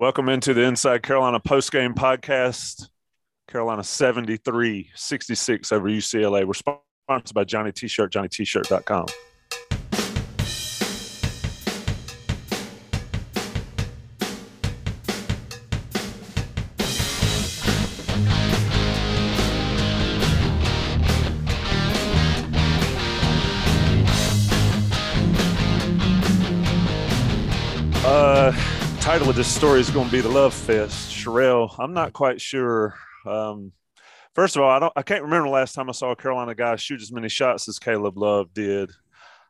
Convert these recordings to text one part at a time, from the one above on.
Welcome into the Inside Carolina postgame podcast. Carolina 73 66 over UCLA. We're sponsored by Johnny T shirt, johnnytshirt.com. title of this story is going to be the love fest. Sherelle, I'm not quite sure. Um, first of all, I don't. I can't remember the last time I saw a Carolina guy shoot as many shots as Caleb Love did.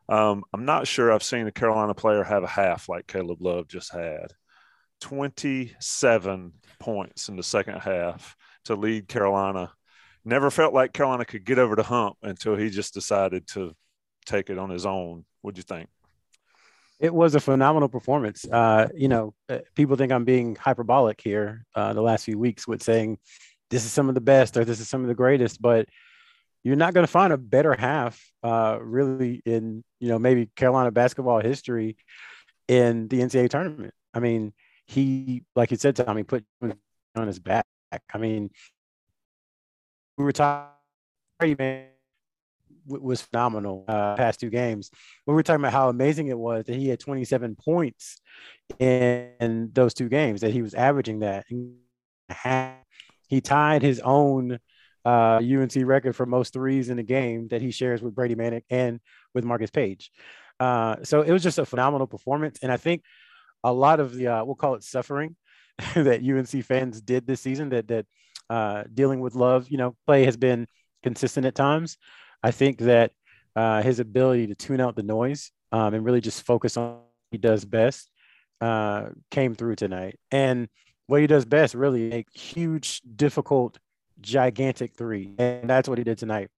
Um, I'm not sure I've seen a Carolina player have a half like Caleb Love just had. 27 points in the second half to lead Carolina. Never felt like Carolina could get over the hump until he just decided to take it on his own. What'd you think? It was a phenomenal performance. Uh, you know, uh, people think I'm being hyperbolic here uh, the last few weeks with saying this is some of the best or this is some of the greatest, but you're not going to find a better half, uh, really, in you know maybe Carolina basketball history in the NCAA tournament. I mean, he, like you said, Tommy, put on his back. I mean, we were talking, man was phenomenal uh, past two games. We were talking about how amazing it was that he had 27 points in those two games, that he was averaging that. He tied his own uh, UNC record for most threes in the game that he shares with Brady Manek and with Marcus Paige. Uh, so it was just a phenomenal performance. And I think a lot of the, uh, we'll call it suffering that UNC fans did this season that, that uh, dealing with love, you know, play has been consistent at times. I think that uh, his ability to tune out the noise um, and really just focus on what he does best uh, came through tonight. And what he does best, really, make huge, difficult, gigantic three, and that's what he did tonight.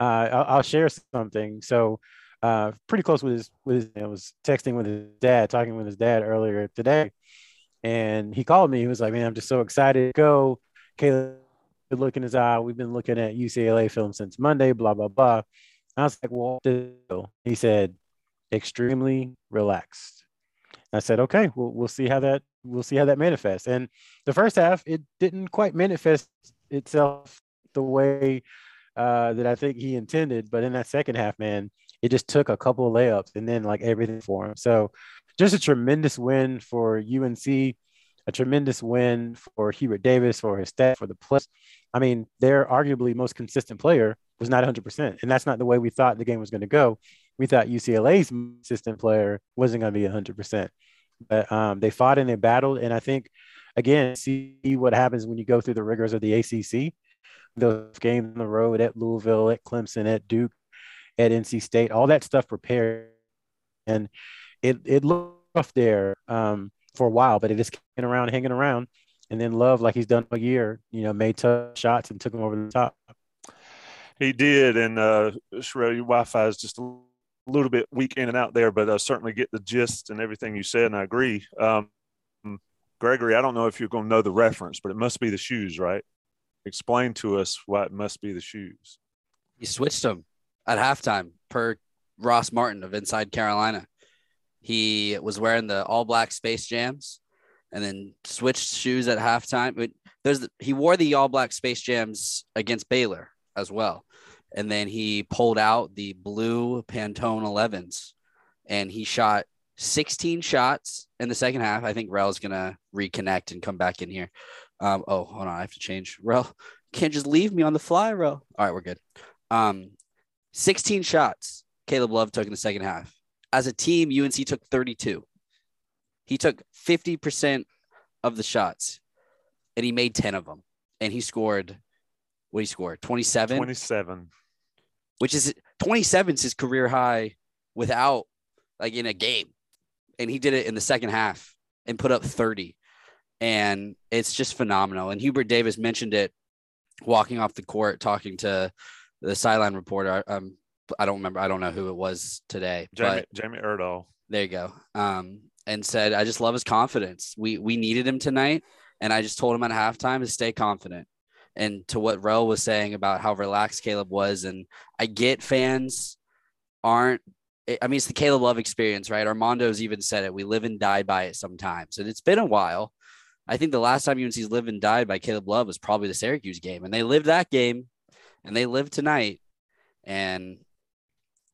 Uh, I'll, I'll, share something. So, uh, pretty close with his with his, I was texting with his dad, talking with his dad earlier today, and he called me. He was like, "Man, I'm just so excited to go." Caleb look in his eye. We've been looking at UCLA film since Monday, blah, blah, blah. I was like, well, he said, extremely relaxed. I said, okay, we'll, we'll see how that, we'll see how that manifests. And the first half, it didn't quite manifest itself the way uh, that I think he intended. But in that second half, man, it just took a couple of layups and then like everything for him. So just a tremendous win for UNC, a tremendous win for Hubert Davis, for his staff, for the plus. I mean, their arguably most consistent player was not 100%. And that's not the way we thought the game was going to go. We thought UCLA's consistent player wasn't going to be 100%. But um, they fought and they battled. And I think, again, see what happens when you go through the rigors of the ACC. Those games on the road at Louisville, at Clemson, at Duke, at NC State, all that stuff prepared. And it, it looked there um, for a while, but it is hanging around, hanging around. And then Love, like he's done a year, you know, made tough shots and took him over the top. He did, and uh, Sherelle, your Wi-Fi is just a little bit weak in and out there, but I certainly get the gist and everything you said, and I agree. Um, Gregory, I don't know if you're going to know the reference, but it must be the shoes, right? Explain to us why it must be the shoes. He switched them at halftime per Ross Martin of Inside Carolina. He was wearing the all black Space Jams and then switched shoes at halftime. But There's the, he wore the all black Space Jams against Baylor as well, and then he pulled out the blue Pantone 11s, and he shot 16 shots in the second half. I think Rel's gonna reconnect and come back in here. Um, oh, hold on, I have to change. Rel, can't just leave me on the fly, Rel. All right, we're good. Um, 16 shots Caleb Love took in the second half. As a team, UNC took 32. He took 50% of the shots and he made 10 of them. And he scored what he scored 27 27 which is 27 is his career high without like in a game and he did it in the second half and put up 30 and it's just phenomenal. And Hubert Davis mentioned it walking off the court, talking to the sideline reporter. Um, I don't remember. I don't know who it was today. Jamie, but Jamie Erdahl. There you go. Um, and said, I just love his confidence. We we needed him tonight, and I just told him at halftime to stay confident. And to what Rel was saying about how relaxed Caleb was, and I get fans aren't. I mean, it's the Caleb Love experience, right? Armando's even said it. We live and die by it sometimes, and it's been a while. I think the last time UNC's lived and died by Caleb Love was probably the Syracuse game, and they lived that game, and they lived tonight. And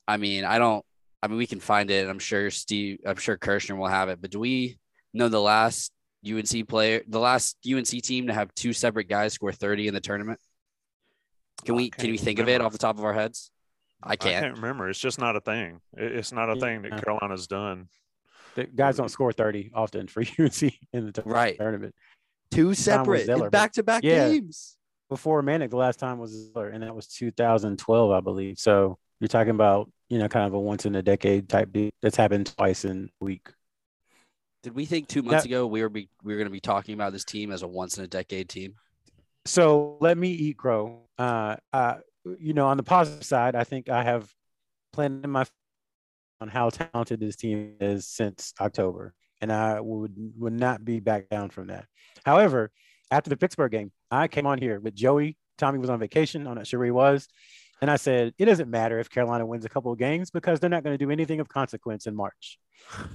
I mean, I don't. I mean, we can find it. I'm sure Steve. I'm sure Kirschner will have it. But do we know the last UNC player, the last UNC team to have two separate guys score 30 in the tournament? Can we can we think remember. of it off the top of our heads? I can't. I can't remember. It's just not a thing. It's not a thing that Carolina's done. The guys don't score 30 often for UNC in the t- right. tournament. Two separate back to back games. Before Manek, the last time was Zeller, and that was 2012, I believe. So you're talking about, you know, kind of a once in a decade type deal that's happened twice in a week. Did we think two months ago we were be, we were going to be talking about this team as a once in a decade team? So let me eat crow. Uh, uh, you know, on the positive side, I think I have planted my on how talented this team is since October, and I would would not be back down from that. However, after the Pittsburgh game, I came on here with Joey. Tommy was on vacation. I'm not sure where he was. And I said, it doesn't matter if Carolina wins a couple of games because they're not going to do anything of consequence in March.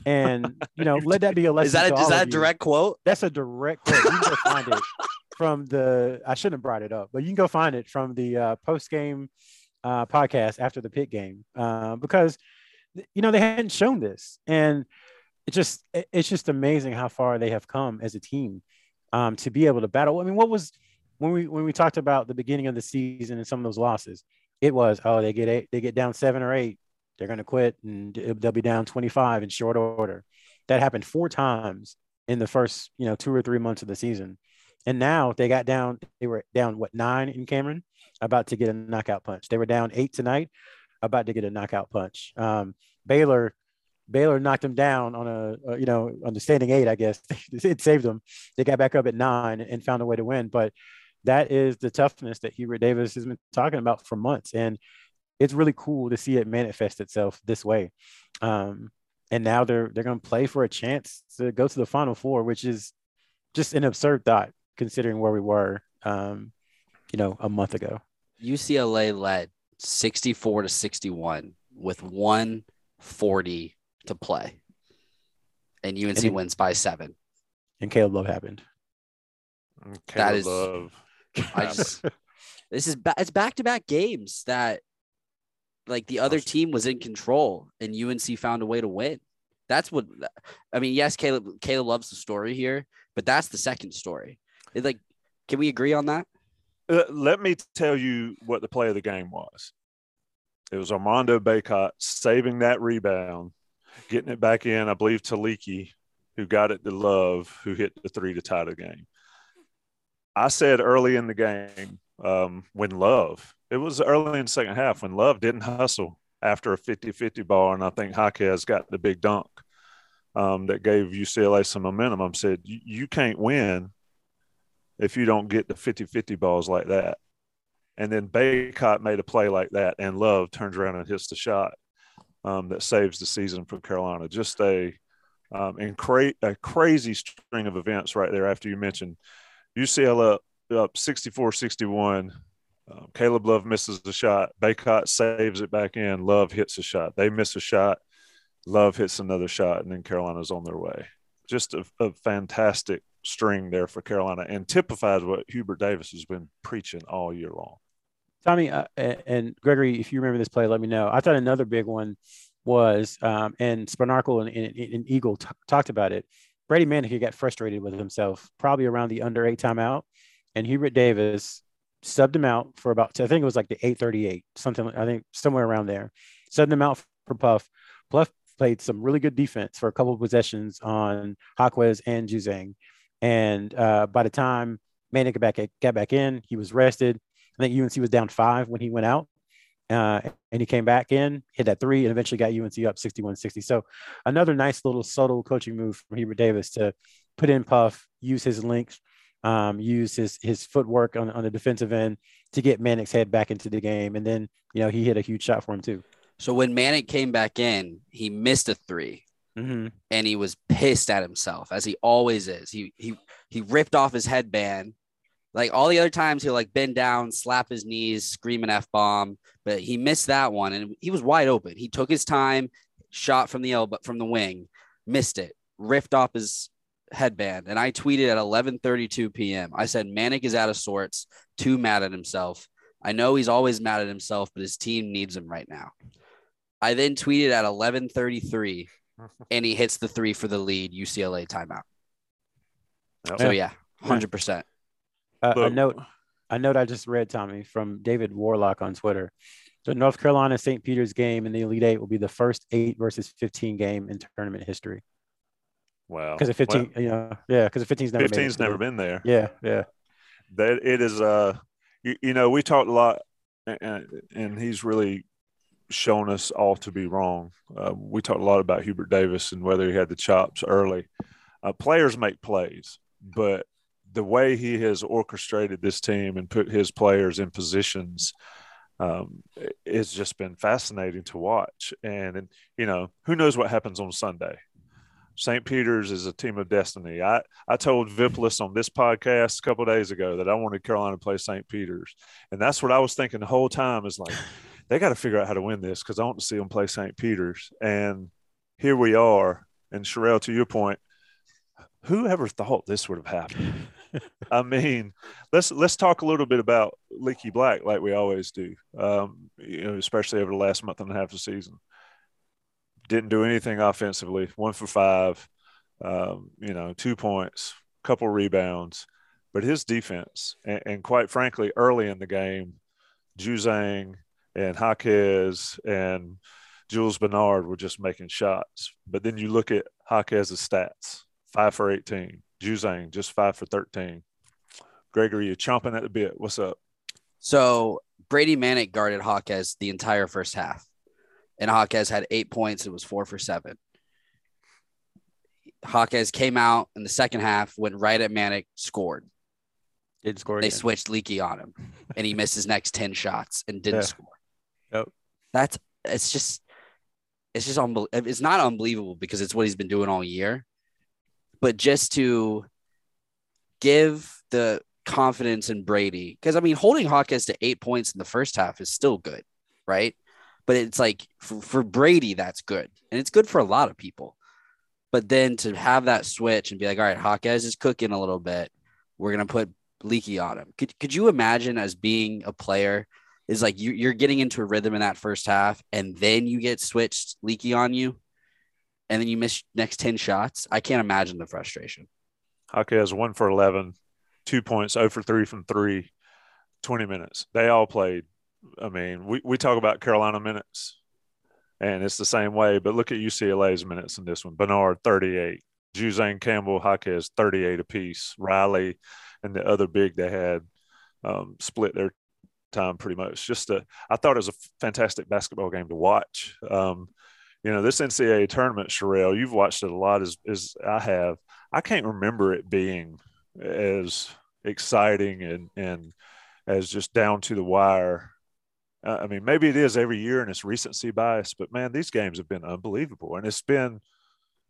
And, you know, let that be a lesson. Is that, a, is that a direct quote? That's a direct quote. You can go find it from the, I shouldn't have brought it up, but you can go find it from the uh, post game uh, podcast after the pit game uh, because, you know, they hadn't shown this. And it just, it's just amazing how far they have come as a team um, to be able to battle. I mean, what was, when we when we talked about the beginning of the season and some of those losses, it was oh they get eight, they get down seven or eight, they're going to quit and they'll be down 25 in short order. That happened four times in the first you know two or three months of the season, and now they got down. They were down what nine in Cameron, about to get a knockout punch. They were down eight tonight, about to get a knockout punch. Um, Baylor Baylor knocked them down on a, you know on the standing eight, I guess it saved them. They got back up at nine and found a way to win. But that is the toughness that Hubert Davis has been talking about for months. And it's really cool to see it manifest itself this way. Um, and now they're they're going to play for a chance to go to the Final Four, which is just an absurd thought considering where we were, um, you know, a month ago. UCLA led 64 to 61 with 140 to play, and UNC and it, wins by seven. And Caleb Love happened. Caleb that is Love I just this is ba- it's back to back games that like the other team was in control and UNC found a way to win. That's what I mean. Yes, Caleb Caleb loves the story here, but that's the second story. It, like, can we agree on that? Uh, let me tell you what the play of the game was. It was Armando Bacot saving that rebound, getting it back in. I believe Taliki, who got it to Love, who hit the three to tie the game. I said early in the game um, when Love, it was early in the second half when Love didn't hustle after a 50 50 ball. And I think Jaquez got the big dunk um, that gave UCLA some momentum. I said, you can't win if you don't get the 50 50 balls like that. And then Bacot made a play like that, and Love turns around and hits the shot um, that saves the season for Carolina. Just a, um, cra- a crazy string of events right there after you mentioned UCLA up 64 61. Um, Caleb Love misses the shot. Bacot saves it back in. Love hits a shot. They miss a shot. Love hits another shot, and then Carolina's on their way. Just a, a fantastic string there for Carolina and typifies what Hubert Davis has been preaching all year long. Tommy uh, and Gregory, if you remember this play, let me know. I thought another big one was, um, and Spanarkel and, and, and Eagle t- talked about it. Brady Manek got frustrated with himself probably around the under eight timeout, and Hubert Davis subbed him out for about I think it was like the 838 something I think somewhere around there. Subbed him out for Puff. Puff played some really good defense for a couple of possessions on Jaquez and Juzang. And uh, by the time Manek got back, got back in, he was rested. I think UNC was down five when he went out. Uh, and he came back in, hit that three, and eventually got UNC up 61 60. So, another nice little subtle coaching move from Hubert Davis to put in Puff use his links, um, use his his footwork on, on the defensive end to get Manek's head back into the game. And then, you know, he hit a huge shot for him too. So when Manek came back in, he missed a 3 Mm-hmm. and he was pissed at himself as he always is. He he he ripped off his headband. Like all the other times he'll like bend down, slap his knees, scream an F bomb, but he missed that one and he was wide open. He took his time, shot from the elbow from the wing, missed it, ripped off his headband. And I tweeted at 11:32 p.m. I said Manek is out of sorts, too mad at himself. I know he's always mad at himself, but his team needs him right now. I then tweeted at 11:33 and he hits the three for the lead UCLA timeout. Yep. So yeah, hundred percent. Uh, a note, a note I just read, Tommy, from David Worlock on Twitter. The North Carolina St. Peter's game in the Elite Eight will be the first eight versus 15 game in tournament history. Wow. Because of 15, you know, yeah, because of 15's never made it 15's never been there. Yeah, yeah. that it is uh you, you know we talked a lot and, and he's really shown us all to be wrong uh, we talked a lot about hubert davis and whether he had the chops early uh, players make plays but the way he has orchestrated this team and put his players in positions um, it's just been fascinating to watch and, and you know who knows what happens on sunday St. Peter's is a team of destiny. I, I told Viplis on this podcast a couple days ago that I wanted Carolina to play St. Peter's. And that's what I was thinking the whole time is like, they got to figure out how to win this because I want to see them play St. Peter's. And here we are. And Sherelle, to your point, who ever thought this would have happened? I mean, let's let's talk a little bit about Leaky Black, like we always do. Um, you know, especially over the last month and a half of the season didn't do anything offensively. One for five, um, you know, two points, couple rebounds, but his defense and, and quite frankly, early in the game, Juzang and Jaquez and Jules Bernard were just making shots. But then you look at Jaquez's stats: five for eighteen. Juzang just five for thirteen. Gregory, you're chomping at the bit. What's up? So Brady Manek guarded Hawkes the entire first half, and Hawkes had eight points. It was four for seven. Hawkes came out in the second half, went right at Manek, scored. Didn't score They again. switched Leaky on him, and he missed his next ten shots and didn't Yeah. score. Yep. That's it's just it's just unbel- it's not unbelievable because it's what he's been doing all year, but just to give the confidence in Brady because I mean holding Hawkins to eight points in the first half is still good, right? But it's like for, for Brady that's good, and it's good for a lot of people. But then to have that switch and be like, all right, Hawkins is cooking a little bit. We're gonna put Leaky on him. Could could you imagine as being a player is like you, you're getting into a rhythm in that first half, and then you get switched Leaky on you, and then you miss next ten shots. I can't imagine the frustration. Jaquez one for 11, two points, 0 for 3 from three, 20 minutes. They all played. I mean, we, we talk about Carolina minutes, and it's the same way, but look at UCLA's minutes in this one. Bernard, 38. Juzang Campbell, Jaquez, 38 apiece. Riley and the other big they had um, split their time pretty much. Just a, I thought it was a fantastic basketball game to watch. Um, you know, this NCAA tournament, Sherelle, you've watched it a lot as, as I have. I can't remember it being as exciting and and as just down to the wire. Uh, I mean, maybe it is every year and it's recency bias, but man, these games have been unbelievable, and it's been.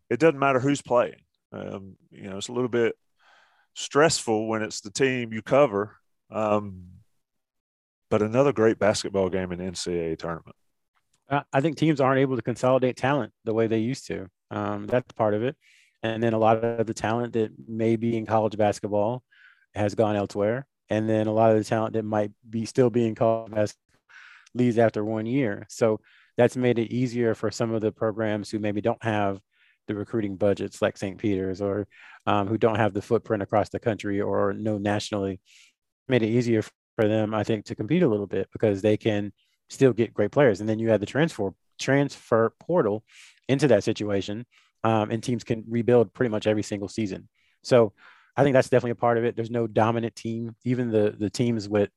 It doesn't matter who's playing. Um, you know, it's a little bit stressful when it's the team you cover. Um, but another great basketball game in NCAA tournament. I think teams aren't able to consolidate talent the way they used to. Um, that's part of it. And then a lot of the talent that may be in college basketball has gone elsewhere. And then a lot of the talent that might be still being called basketball leaves after one year. So that's made it easier for some of the programs who maybe don't have the recruiting budgets like St. Peter's or um, who don't have the footprint across the country or know nationally. Made it easier for them, I think, to compete a little bit because they can still get great players. And then you add the transfer transfer portal into that situation, um, and teams can rebuild pretty much every single season. So I think that's definitely a part of it. There's no dominant team. Even the the teams with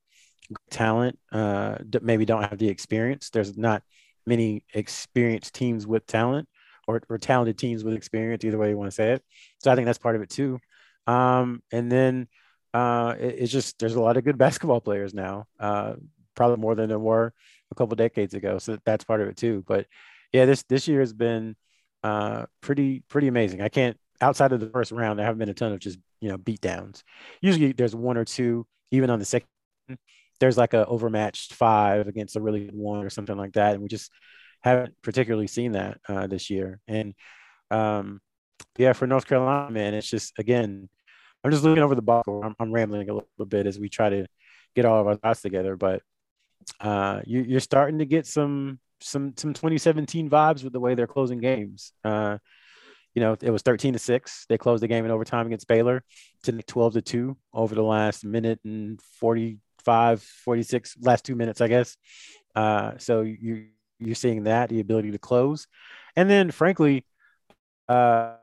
talent uh, maybe don't have the experience. There's not many experienced teams with talent or, or talented teams with experience, either way you want to say it. So I think that's part of it too. Um, and then uh, it, it's just there's a lot of good basketball players now, uh, probably more than there were a couple decades ago. So that's part of it too. But yeah, this this year has been uh, pretty pretty amazing. I can't outside of the first round, there haven't been a ton of just you know beat downs. Usually there's one or two, even on the second. There's like a overmatched five against a really good one or something like that, and we just haven't particularly seen that uh, this year. And um, yeah, for North Carolina, man, it's just again, I'm just looking over the box. I'm, I'm rambling a little, little, bit as we try to get all of our thoughts together, but uh, you, you're starting to get some some some 2017 vibes with the way they're closing games. Uh, you know, it was 13 to 6. They closed the game in overtime against Baylor to 12 to 2 over the last minute and 45, 46, last two minutes, I guess. Uh, so you you're seeing that, the ability to close. And then frankly, uh,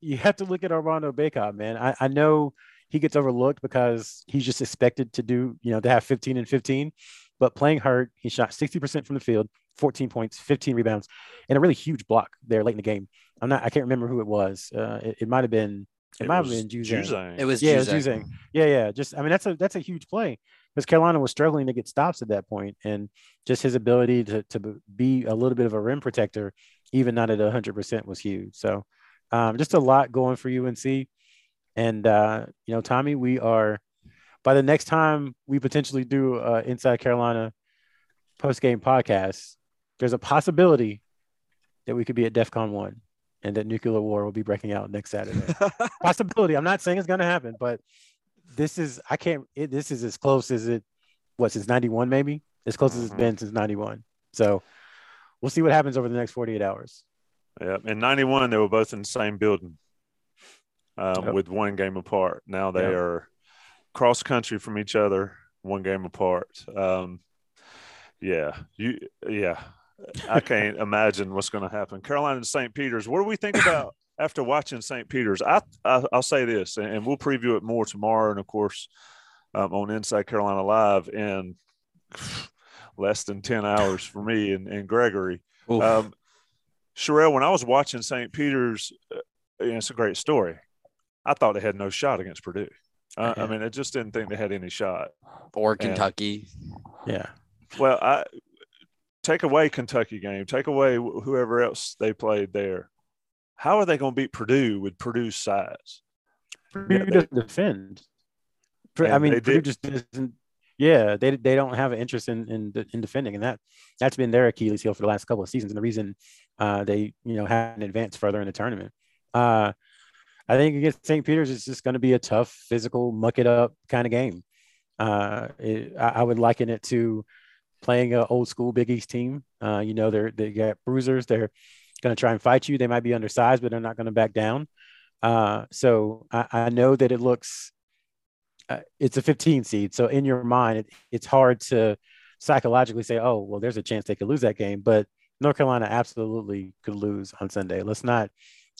you have to look at Armando Bacot, man. I, I know he gets overlooked because he's just expected to do, you know, to have 15 and 15. But playing hurt, he shot 60% from the field, 14 points, 15 rebounds, and a really huge block there late in the game. I'm not, I can't remember who it was. Uh, it, it might have been, it, it might have been Juzang. It was yeah, Juzang. it was Juzang. Yeah, yeah. Just, I mean, that's a that's a huge play because Carolina was struggling to get stops at that point, and just his ability to to be a little bit of a rim protector, even not at 100 percent, was huge. So, um, just a lot going for UNC, and uh, you know, Tommy, we are by the next time we potentially do uh, Inside Carolina post game podcast, there's a possibility that we could be at DEF CON 1 and that nuclear war will be breaking out next Saturday. possibility. I'm not saying it's going to happen, but this is, I can't, it, this is as close as it, what, since 91 maybe? As close mm-hmm. as it's mm-hmm. been since 91. So we'll see what happens over the next 48 hours. Yeah. In 91, they were both in the same building um, yep. with one game apart. Now they yep. are cross country from each other, one game apart. Um, yeah, you, yeah. I can't imagine what's going to happen. Carolina and St. Peter's. What do we think about after watching St. Peter's? I, I will say this, and we'll preview it more tomorrow, and of course um, on Inside Carolina Live in less than ten hours for me and, and Gregory. Um, Sherelle, when I was watching St. Peter's, uh, it's a great story. I thought they had no shot against Purdue. Uh, I mean, I just didn't think they had any shot. Or Kentucky. And, yeah. Well, I take away Kentucky game, take away whoever else they played there. How are they going to beat Purdue with Purdue's size? Purdue yeah, doesn't defend. I mean, Purdue did. just doesn't. Yeah, they they don't have an interest in in in defending, and that that's been their Achilles heel for the last couple of seasons, and the reason uh, they you know haven't advanced further in the tournament. Uh, I think against St. Peter's, it's just going to be a tough, physical, muck it up kind of game. Uh, it, I, I, would liken it to playing an old school Big East team. Uh, you know, they're they got bruisers. They're going to try and fight you. They might be undersized, but they're not going to back down. Uh, so I, I, know that it looks. Uh, it's a 15 seed, so in your mind, it, it's hard to psychologically say, "Oh, well, there's a chance they could lose that game." But North Carolina absolutely could lose on Sunday. Let's not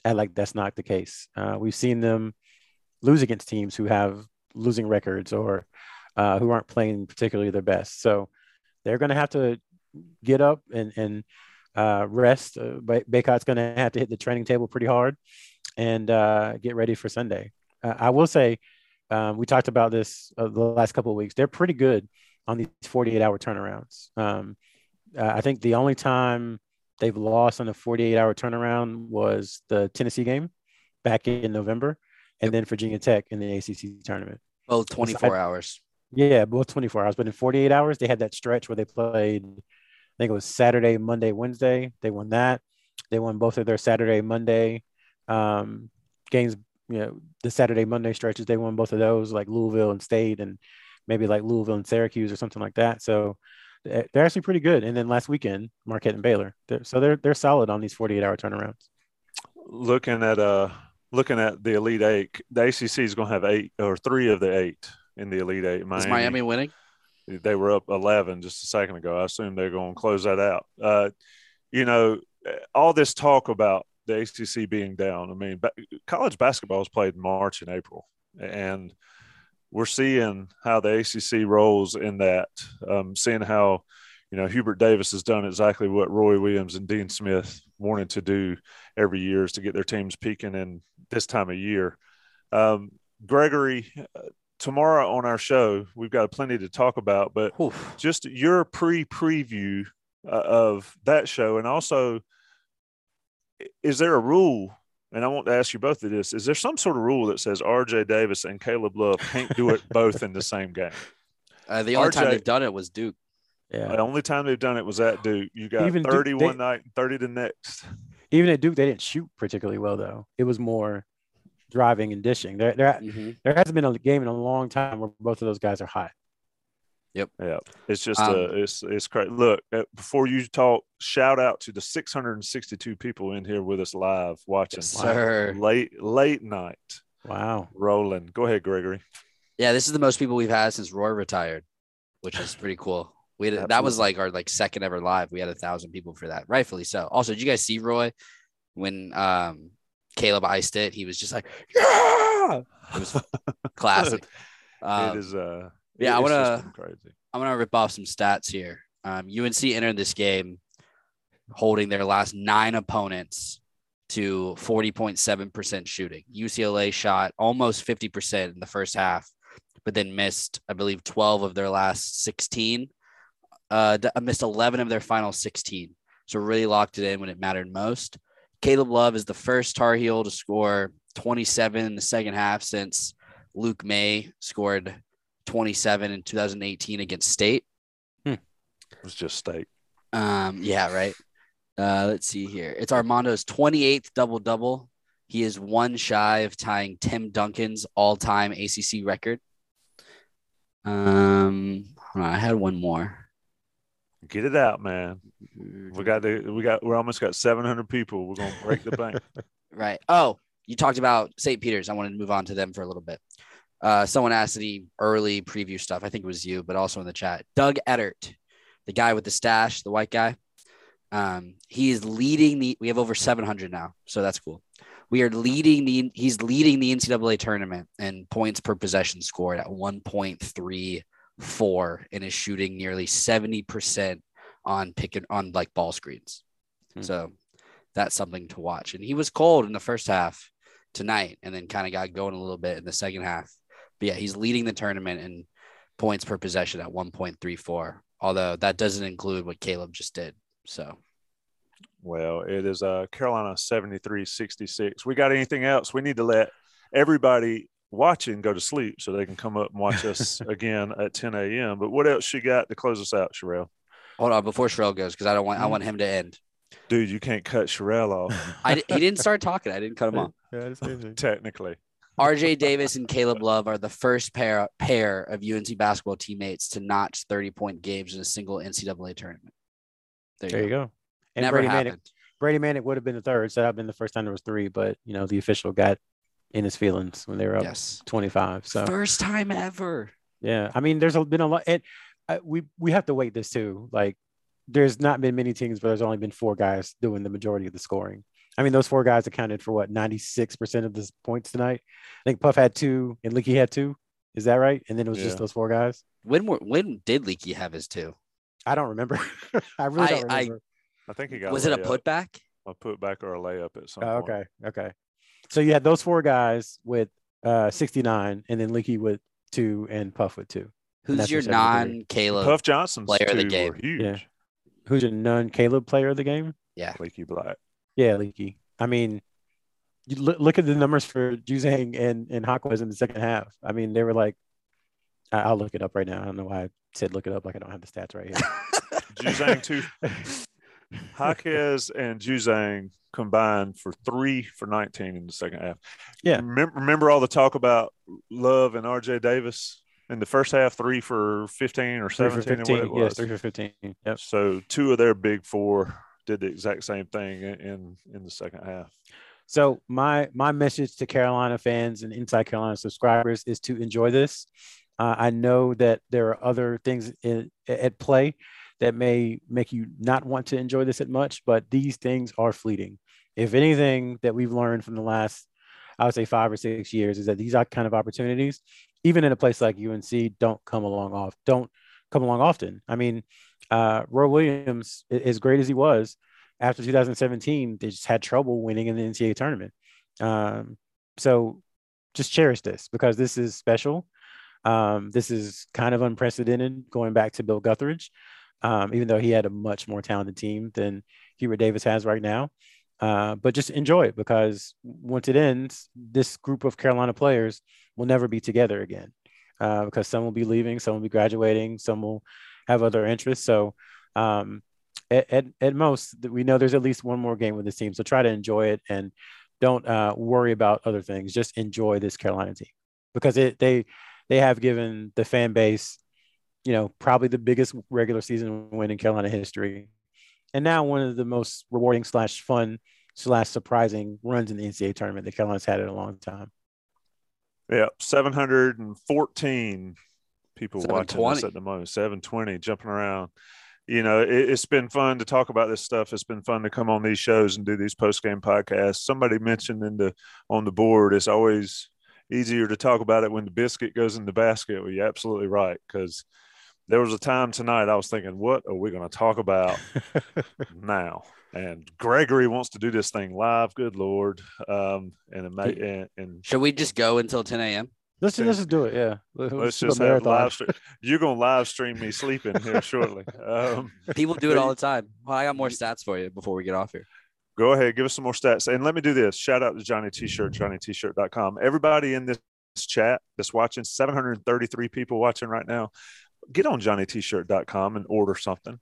act like that's not the case. Uh, we've seen them lose against teams who have losing records or uh, who aren't playing particularly their best. So they're going to have to get up and and uh, rest. Uh, Bacot's going to have to hit the training table pretty hard and uh, get ready for Sunday. Uh, I will say, um, we talked about this uh, the last couple of weeks. They're pretty good on these 48 hour turnarounds. Um, uh, I think the only time they've lost on a 48 hour turnaround was the Tennessee game back in November, and then Virginia Tech in the ACC tournament. Oh, 24 I, hours. Yeah, both 24 hours. But in 48 hours, they had that stretch where they played, I think it was Saturday, Monday, Wednesday. They won that. They won both of their Saturday, Monday um, games. You know, the Saturday, Monday stretches, they won both of those, like Louisville and State, and maybe like Louisville and Syracuse or something like that. So they're actually pretty good. And then last weekend, Marquette and Baylor. They're, so they're they're solid on these 48 hour turnarounds. Looking at uh looking at the Elite Eight, the ACC is going to have eight or three of the eight in the Elite Eight. Miami, Is Miami winning? They were up 11 just a second ago. I assume they're going to close that out. Uh, you know, all this talk about the ACC being down. I mean, college basketball is played in March and April, and we're seeing how the ACC rolls in that. Um, seeing how, you know, Hubert Davis has done exactly what Roy Williams and Dean Smith wanted to do every year is to get their teams peaking in this time of year. Um, Gregory, uh, tomorrow on our show, we've got plenty to talk about, but Oof. just your pre preview uh, of that show, and also, is there a rule? And I want to ask you both of this: Is there some sort of rule that says R.J. Davis and Caleb Love can't do it both in the same game? Uh, the only time they've done it was Duke. Yeah. The only time they've done it was at Duke. You got Even Duke, 30 they- night, 30 the next. Even at Duke, they didn't shoot particularly well though. It was more driving and dishing. There, there, there hasn't been a game in a long time where both of those guys are hot. Yeah, it's just Um, uh, it's it's crazy. Look, uh, before you talk, shout out to the 662 people in here with us live watching. Yes, sir. Late late night Wow. rolling. Go ahead, Gregory. Yeah, this is the most people we've had since Roy retired, which is pretty cool. We had, that was like our like second ever live. We had a thousand people for that, rightfully so. Also, did you guys see Roy when um Caleb iced it? He was just like, yeah, it was classic. Um, it is uh yeah, I just wanna- crazy. I'm gonna rip off some stats here. Um, UNC entered this game holding their last nine opponents to 40.7% shooting. UCLA shot almost 50% in the first half, but then missed, I believe, 12 of their last 16. Uh, missed 11 of their final 16. So really locked it in when it mattered most. Caleb Love is the first Tar Heel to score 27 in the second half since Luke Maye scored 27 in 2018 against State. It was just state. Um, yeah, right. Uh, let's see here. It's Armando's 28th double double. He is one shy of tying Tim Duncan's all time ACC record. Um, hold on, I had one more. Get it out, man. We got the we got we almost got 700 people. We're gonna break the bank. Right. Oh, you talked about St. Peter's. I wanted to move on to them for a little bit. Uh, someone asked any early preview stuff. I think it was you, but also in the chat. Doug Edert, the guy with the stash, the white guy. Um, he is leading the. We have over 700 now, so that's cool. We are leading the. He's leading the NCAA tournament in points per possession scored at 1.34 and is shooting nearly 70 percent on pick and on like ball screens. Hmm. So that's something to watch. And he was cold in the first half tonight, and then kind of got going a little bit in the second half. But yeah, he's leading the tournament in points per possession at 1.34. Although that doesn't include what Caleb just did. So Well, it is uh Carolina 73-66. We got anything else? We need to let everybody watching go to sleep so they can come up and watch us again at 10 a.m. But what else you got to close us out, Sherelle? hold on before Sherelle goes because I don't want I want him to end. Dude, you can't cut Sherelle off I he didn't start talking. I didn't cut him off. Yeah, technically. RJ Davis and Caleb Love are the first pair pair of UNC basketball teammates to notch 30 point games in a single NCAA tournament. There you, There you go. go. And Never Brady happened. Manek, Brady Manek would have been the third, so that would have been the first time there was three, but you know, the official got in his feelings when they were up Yes. 25. So First time ever. yeah, I mean, there's been a lot, and uh, we we have to wait this too. Like, there's not been many teams, but there's only been four guys doing the majority of the scoring. I mean, those four guys accounted for what 96% of the points tonight. I think Puff had two and Leaky had two. Is that right? And then it was just those four guys. When were, when did Leaky have his two? I don't remember. I really don't I- I- remember. I think he got Was it a putback? a putback or a layup at some Oh, point. okay. Okay. So you had those four guys with uh 69 and then Leaky with two and Puff with two. Who's your your non Caleb? Puff Johnson's player of the game. huge. Yeah. Who's your non Caleb player of the game? Yeah. Leaky Black. Yeah, Leaky. I mean, you look, look at the numbers for Juzang and and Hawkins in the second half. I mean, they were like, I, I'll look it up right now. I don't know why I said look it up like I don't have the stats right here. Juzang two. Jaquez and Juzang combined for three for 19 in the second half. Yeah. Remember, remember all the talk about Love and RJ Davis in the first half, three for 15 or three for 17 or 15. what it Yes, three for 15. Yep. So two of their big four did the exact same thing in, in, the second half. So my my message to Carolina fans and Inside Carolina subscribers is to enjoy this. Uh, I know that there are other things in, at play that may make you not want to enjoy this as much, but these things are fleeting. If anything that we've learned from the last, I would say five or six years, is that these are kind of opportunities, even in a place like UNC, don't come along off, don't come along often. I mean, uh, Roy Williams, as great as he was, after 2017, they just had trouble winning in the NCAA tournament. Um, so just cherish this because this is special. Um, this is kind of unprecedented going back to Bill Guthridge, um, even though he had a much more talented team than Hubert Davis has right now. Uh, but just enjoy it because once it ends, this group of Carolina players will never be together again uh, because some will be leaving, some will be graduating, some will have other interests. So um, at, at, at, most, we know there's at least one more game with this team. So try to enjoy it and don't uh, worry about other things. Just enjoy this Carolina team because it they they have given the fan base, you know, probably the biggest regular season win in Carolina history, and now one of the most rewarding slash fun slash surprising runs in the NCAA tournament that Carolina's had in a long time. Yeah, seven hundred and fourteen people watching us at the moment. Seven twenty, jumping around you know, it, has been fun to talk about this stuff. It's been fun to come on these shows and do these post game podcasts. Somebody mentioned in the on the board, it's always easier to talk about it when the biscuit goes in the basket. Well, you're absolutely right because there was a time tonight I was thinking, what are we going to talk about now? And Gregory wants to do this thing live. Good lord! Um, and, it may, and, and should we just go until 10 a.m.? Let's just, let's just do it. Yeah. Let's, let's just have live stream. You're gonna live stream me sleeping here shortly. Um, People do it all the time. Well, I got more stats for you before we get off here. Go ahead, give us some more stats. And let me do this. Shout out to Johnny T-shirt, JohnnyT-shirt.com. Everybody in this chat that's watching, 733 people watching right now, get on JohnnyT-shirt.com and order something.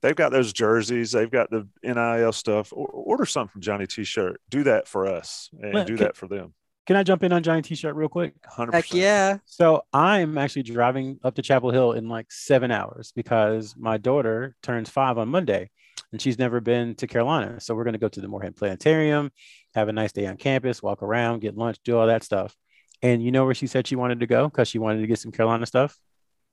They've got those jerseys. They've got the NIL stuff. Order something from Johnny T-shirt. Do that for us and well, do that for them. Can I jump in on Johnny T-shirt real quick? 100%. Heck yeah. So I'm actually driving up to Chapel Hill in like seven hours because my daughter turns five on Monday and she's never been to Carolina. So we're going to go to the Morehead Planetarium, have a nice day on campus, walk around, get lunch, do all that stuff. And you know where she said she wanted to go because she wanted to get some Carolina stuff?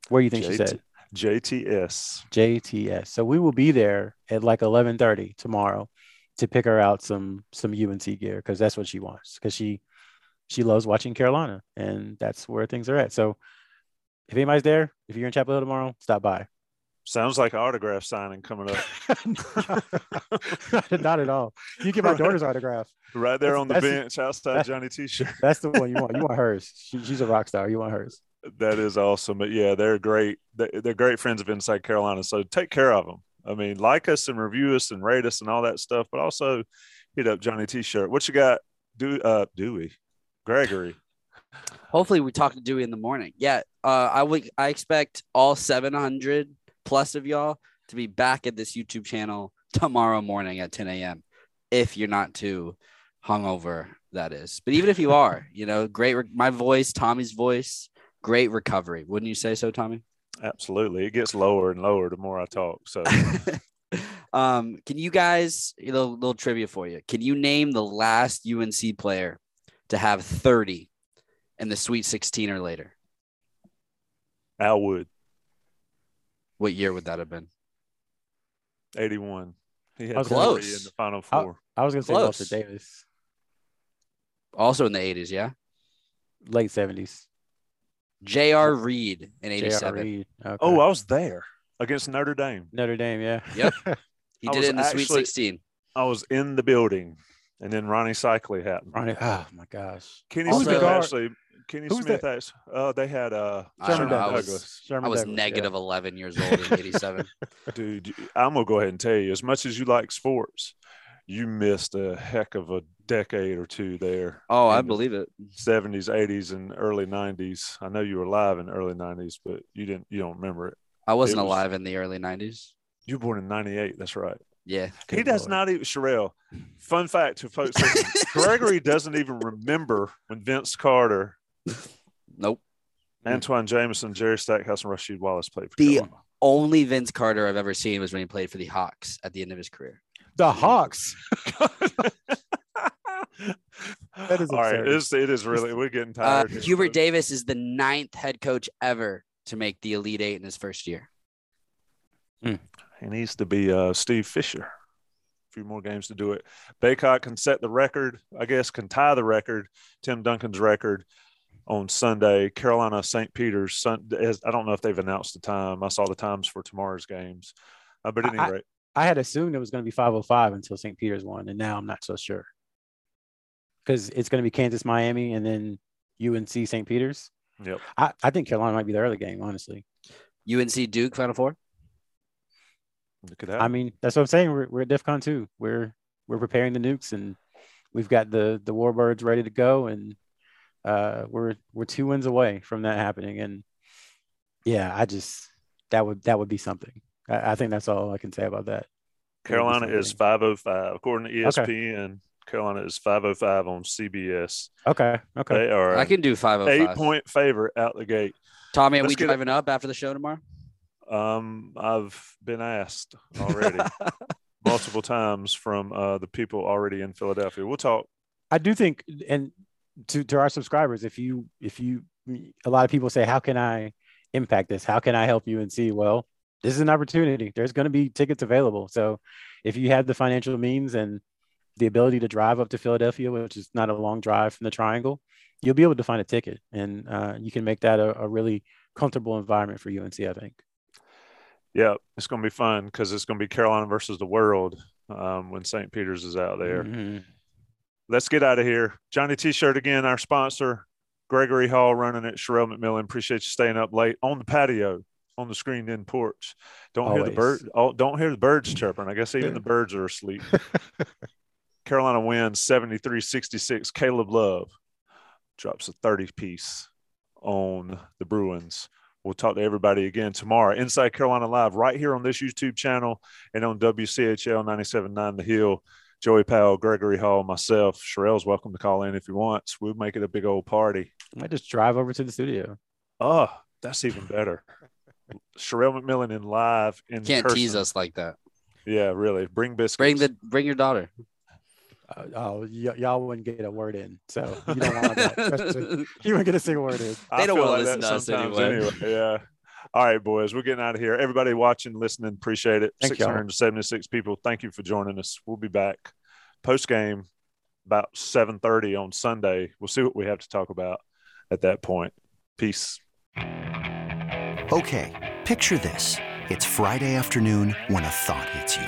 Where do you think JT- she said? JTS. JTS. So we will be there at like 11:30 tomorrow to pick her out some some UNC gear because that's what she wants because she she loves watching Carolina, and that's where things are at. So if anybody's there, if you're in Chapel Hill tomorrow, stop by. Sounds like autograph signing coming up. not, at all. You get my right. daughter's autograph. Right there that's, on the bench outside Johnny T-shirt. That's the one you want. You want hers. She, she's a rock star. You want hers. That is awesome. But yeah, they're great. They're great friends of Inside Carolina. So take care of them. I mean, like us and review us and rate us and all that stuff, but also hit up Johnny T-shirt. What you got? Do uh Dewey. Gregory. Hopefully, we talk to Dewey in the morning. Yeah, uh, I would. I expect all 700 plus of y'all to be back at this YouTube channel tomorrow morning at 10 a.m. If you're not too hungover, that is. But even if you are, you know, great. Re- my voice, Tommy's voice, great recovery. Wouldn't you say so, Tommy? Absolutely. It gets lower and lower the more I talk. So. um, can you guys, a little, little trivia for you? Can you name the last UNC player to have 30 in the Sweet 16 or later? Al Wood. What year would that have been? 81. He had close in the final four. I, I was going to say Walter Davis. Also in the 80s, yeah? Late 70s. J.R. Reid in 87. Reid. Okay. Oh, I was there against Notre Dame. Notre Dame, yeah. Yep. He did it in the actually, Sweet 16. I was in the building and then Ronnie Seikaly happened. Ronnie, oh my gosh. Kenny also, Smith actually. Kenny Who's Smith actually. Oh, they had uh Sherman I, Douglas. Was, Sherman I was Douglas, negative yeah. 11 years old in 87. Dude, I'm gonna go ahead and tell you, as much as you like sports, you missed a heck of a decade or two there. Oh, I believe it. 70s, 80s, and early 90s. I know you were alive in the early 90s, but you didn't. You don't remember it. I wasn't it was, alive in the early 90s. You were born in 98. That's right. Yeah. He does Lord. not even Sherelle. Fun fact to folks Gregory doesn't even remember when Vince Carter, nope. Antawn Jamison, Jerry Stackhouse, and Rasheed Wallace played for the Carolina. only Vince Carter I've ever seen was when he played for the Hawks at the end of his career. The Hawks. that is all right. It is, it is really we're getting uh, tired. Uh, Hubert Davis is the ninth head coach ever to make the Elite Eight in his first year. Hmm. He needs to be uh, Steve Fisher. A few more games to do it. Bacot can set the record, I guess, can tie the record, Tim Duncan's record on Sunday. Carolina St. Peter's. Sun, I don't know if they've announced the time. I saw the times for tomorrow's games. Uh, but at any I, rate, I had assumed it was going to be 505 until St. Peter's won, and now I'm not so sure because it's going to be Kansas Miami and then UNC St. Peter's. Yep. I, I think Carolina might be the early game, honestly. UNC Duke Final Four. It could I mean, that's what I'm saying. We're, we're at DEF CON 2. We're we're preparing the nukes and we've got the the warbirds ready to go and uh, we're we're two wins away from that happening. And yeah, I just that would that would be something. I, I think that's all I can say about that. Carolina is something. 505. According to E Okay. ESPN, Carolina is 505 on CBS. Okay. Okay. They are I can do five oh eight five. point favorite out the gate. Tommy, are Let's we get it- driving up after the show tomorrow? Um, I've been asked already multiple times from uh, the people already in Philadelphia. We'll talk. I do think, and to to our subscribers, if you if you, a lot of people say, how can I impact this? How can I help you and see? Well, this is an opportunity. There's going to be tickets available. So, if you have the financial means and the ability to drive up to Philadelphia, which is not a long drive from the Triangle, you'll be able to find a ticket, and uh, you can make that a, a really comfortable environment for UNC. I think. Yeah, it's going to be fun because it's going to be Carolina versus the world um, when St. Peter's is out there. Mhm. Let's get out of here. Johnny T-shirt again, our sponsor. Gregory Hall running at Sherelle McMillan. Appreciate you staying up late on the patio, on the screened in porch. Don't hear the Always. bird. Oh, don't hear the birds chirping. I guess even the birds are asleep. Carolina wins 73-66. Caleb Love drops a 30 piece on the Bruins. We'll talk to everybody again tomorrow. Inside Carolina Live, right here on this YouTube channel and on WCHL 97.9 The Hill. Joey Powell, Gregory Hall, myself, Sherelle's welcome to call in if he wants. We'll make it a big old party. I might just drive over to the studio. Oh, that's even better. Sherelle McMillan in live in Can't person. tease us like that. Yeah, really. Bring biscuits. Bring the bring your daughter. Uh, oh, y- y'all wouldn't get a word in, so you don't want that. You wouldn't get a single word in. I They don't feel wanna like listen that to us sometimes anyway. Yeah. All right, boys, we're getting out of here. Everybody watching, listening, appreciate it. Thank y'all. 676 people. Thank you for joining us. We'll be back post game about 7:30 on Sunday. We'll see what we have to talk about at that point. Peace. Okay, picture this. It's Friday afternoon when a thought hits you.